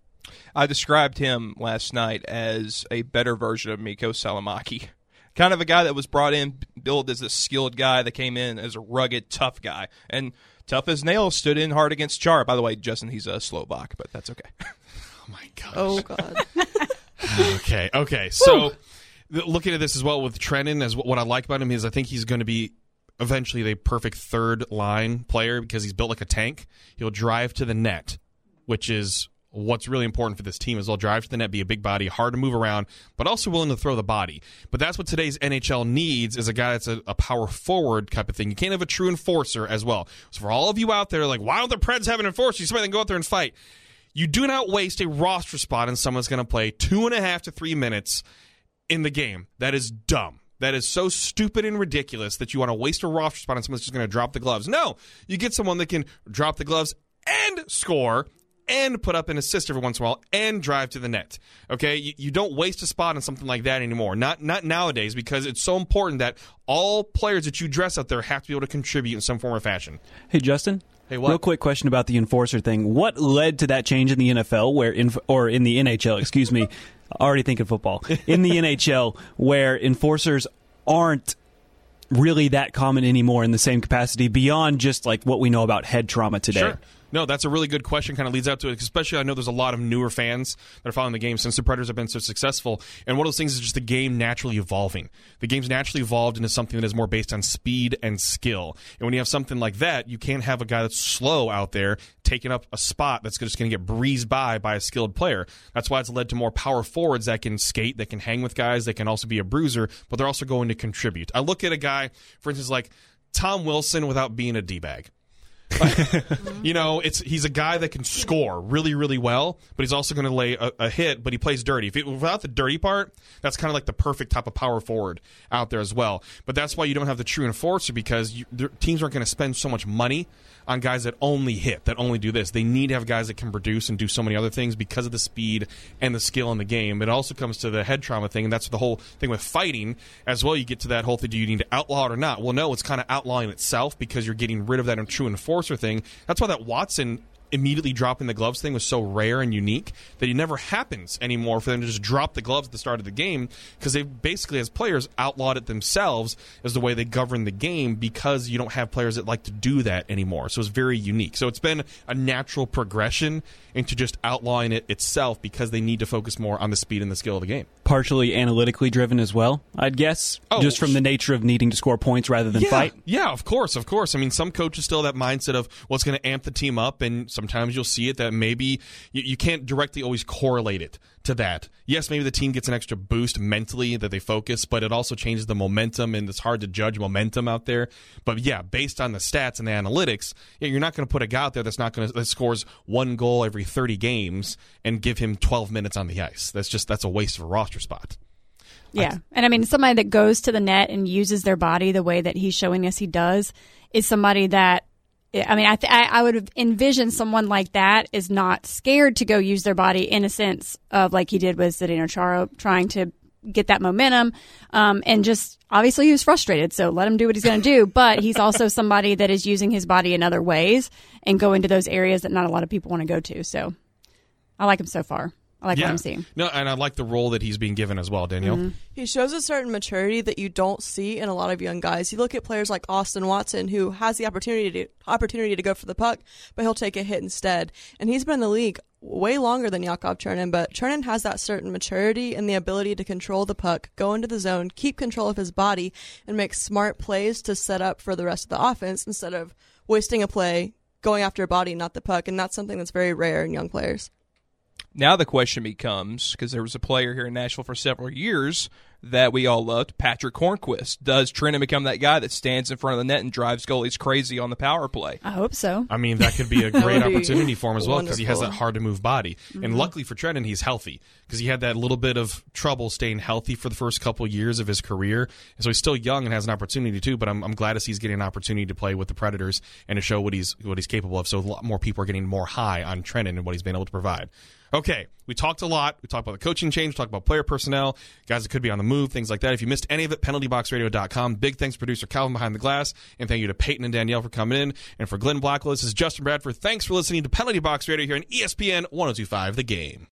I described him last night as a better version of Miikka Salomäki. Kind of a guy that was brought in, billed as a skilled guy that came in as a rugged, tough guy. And tough as nails stood in hard against Char. By the way, Justin, he's a Slovak, but that's okay. Oh my gosh. Oh God. okay, okay. So th- looking at this as well with Trenin, as what, what I like about him is I think he's going to be eventually the perfect third line player because he's built like a tank. He'll drive to the net, which is what's really important for this team as well. Drive to the net, be a big body, hard to move around, but also willing to throw the body. But that's what today's NHL needs is a guy that's a, a power forward type of thing. You can't have a true enforcer as well. So for all of you out there, like, why don't the Preds have an enforcer? Somebody can go out there and fight. You do not waste a roster spot and someone's going to play two and a half to three minutes in the game. That is dumb. That is so stupid and ridiculous that you want to waste a roster spot on someone's just going to drop the gloves. No, you get someone that can drop the gloves and score and put up an assist every once in a while and drive to the net. Okay, you, you don't waste a spot on something like that anymore. Not not nowadays because it's so important that all players that you dress out there have to be able to contribute in some form or fashion. Hey, Justin. Hey, what? Real quick question about the enforcer thing. What led to that change in the NFL, where in, or in the NHL, excuse me, already thinking football in the NHL, where enforcers aren't really that common anymore in the same capacity beyond just like what we know about head trauma today. Sure. No, that's a really good question. Kind of leads out to it, especially I know there's a lot of newer fans that are following the game since the Predators have been so successful. And one of those things is just the game naturally evolving. The game's naturally evolved into something that is more based on speed and skill. And when you have something like that, you can't have a guy that's slow out there taking up a spot that's just going to get breezed by by a skilled player. That's why it's led to more power forwards that can skate, that can hang with guys, that can also be a bruiser, but they're also going to contribute. I look at a guy, for instance, like Tom Wilson without being a D bag. you know, it's he's a guy that can score really, really well, but he's also going to lay a, a, hit. But he plays dirty. If it, without the dirty part, that's kind of like the perfect type of power forward out there as well. But that's why you don't have the true enforcer because you, teams aren't going to spend so much money on guys that only hit, that only do this. They need to have guys that can produce and do so many other things because of the speed and the skill in the game. It also comes to the head trauma thing, and that's the whole thing with fighting as well. You get to that whole thing: do you need to outlaw it or not? Well, no, it's kind of outlawing itself because you're getting rid of that true enforcer thing. That's why that Watson immediately dropping the gloves thing was so rare and unique that it never happens anymore for them to just drop the gloves at the start of the game because they basically, as players, outlawed it themselves as the way they govern the game because you don't have players that like to do that anymore. So it's very unique. So it's been a natural progression into just outlawing it itself because they need to focus more on the speed and the skill of the game. Partially analytically driven as well, I'd guess, oh, just from the nature of needing to score points rather than yeah, fight. Yeah, of course, of course. I mean, some coaches still have that mindset of what's well, going to amp the team up, and sometimes you'll see it that maybe you, you can't directly always correlate it to that. Yes, maybe the team gets an extra boost mentally that they focus, but it also changes the momentum, and it's hard to judge momentum out there. But yeah, based on the stats and the analytics, you're not going to put a guy out there that's not going to that scores one goal every 30 games and give him 12 minutes on the ice. That's just that's a waste of a roster spot. Yeah, and I mean somebody that goes to the net and uses their body the way that he's showing us he does is somebody that I mean, I, th- I would envision someone like that is not scared to go use their body in a sense of like he did with Zdeno Charo, trying to get that momentum, um, and just obviously he was frustrated. So let him do what he's going to do. But he's also somebody that is using his body in other ways and go into those areas that not a lot of people want to go to. So I like him so far. I like yeah. what I'm seeing. No, and I like the role that he's being given as well, Danielle. Mm-hmm. He shows a certain maturity that you don't see in a lot of young guys. You look at players like Austin Watson, who has the opportunity to opportunity to go for the puck, but he'll take a hit instead. And he's been in the league way longer than Yakov Trenin, but Trenin has that certain maturity and the ability to control the puck, go into the zone, keep control of his body, and make smart plays to set up for the rest of the offense instead of wasting a play, going after a body, not the puck. And that's something that's very rare in young players. Now the question becomes because there was a player here in Nashville for several years that we all loved, Patrick Hornqvist. Does Trenin become that guy that stands in front of the net and drives goalies crazy on the power play? I hope so. I mean, that could be a great opportunity for him as well because he has that hard to move body. Mm-hmm. And luckily for Trenin, he's healthy because he had that little bit of trouble staying healthy for the first couple years of his career. And so he's still young and has an opportunity too. But I'm, I'm glad to see he's getting an opportunity to play with the Predators and to show what he's what he's capable of. So a lot more people are getting more high on Trenin and what he's been able to provide. Okay, we talked a lot. We talked about the coaching change, we talked about player personnel, guys that could be on the move, things like that. If you missed any of it, penaltyboxradio.com. Big thanks producer Calvin behind the glass, and thank you to Peyton and Danielle for coming in. And for Glenn Blackwell, this is Justin Bradford. Thanks for listening to Penalty Box Radio here on ESPN 1025 The Game.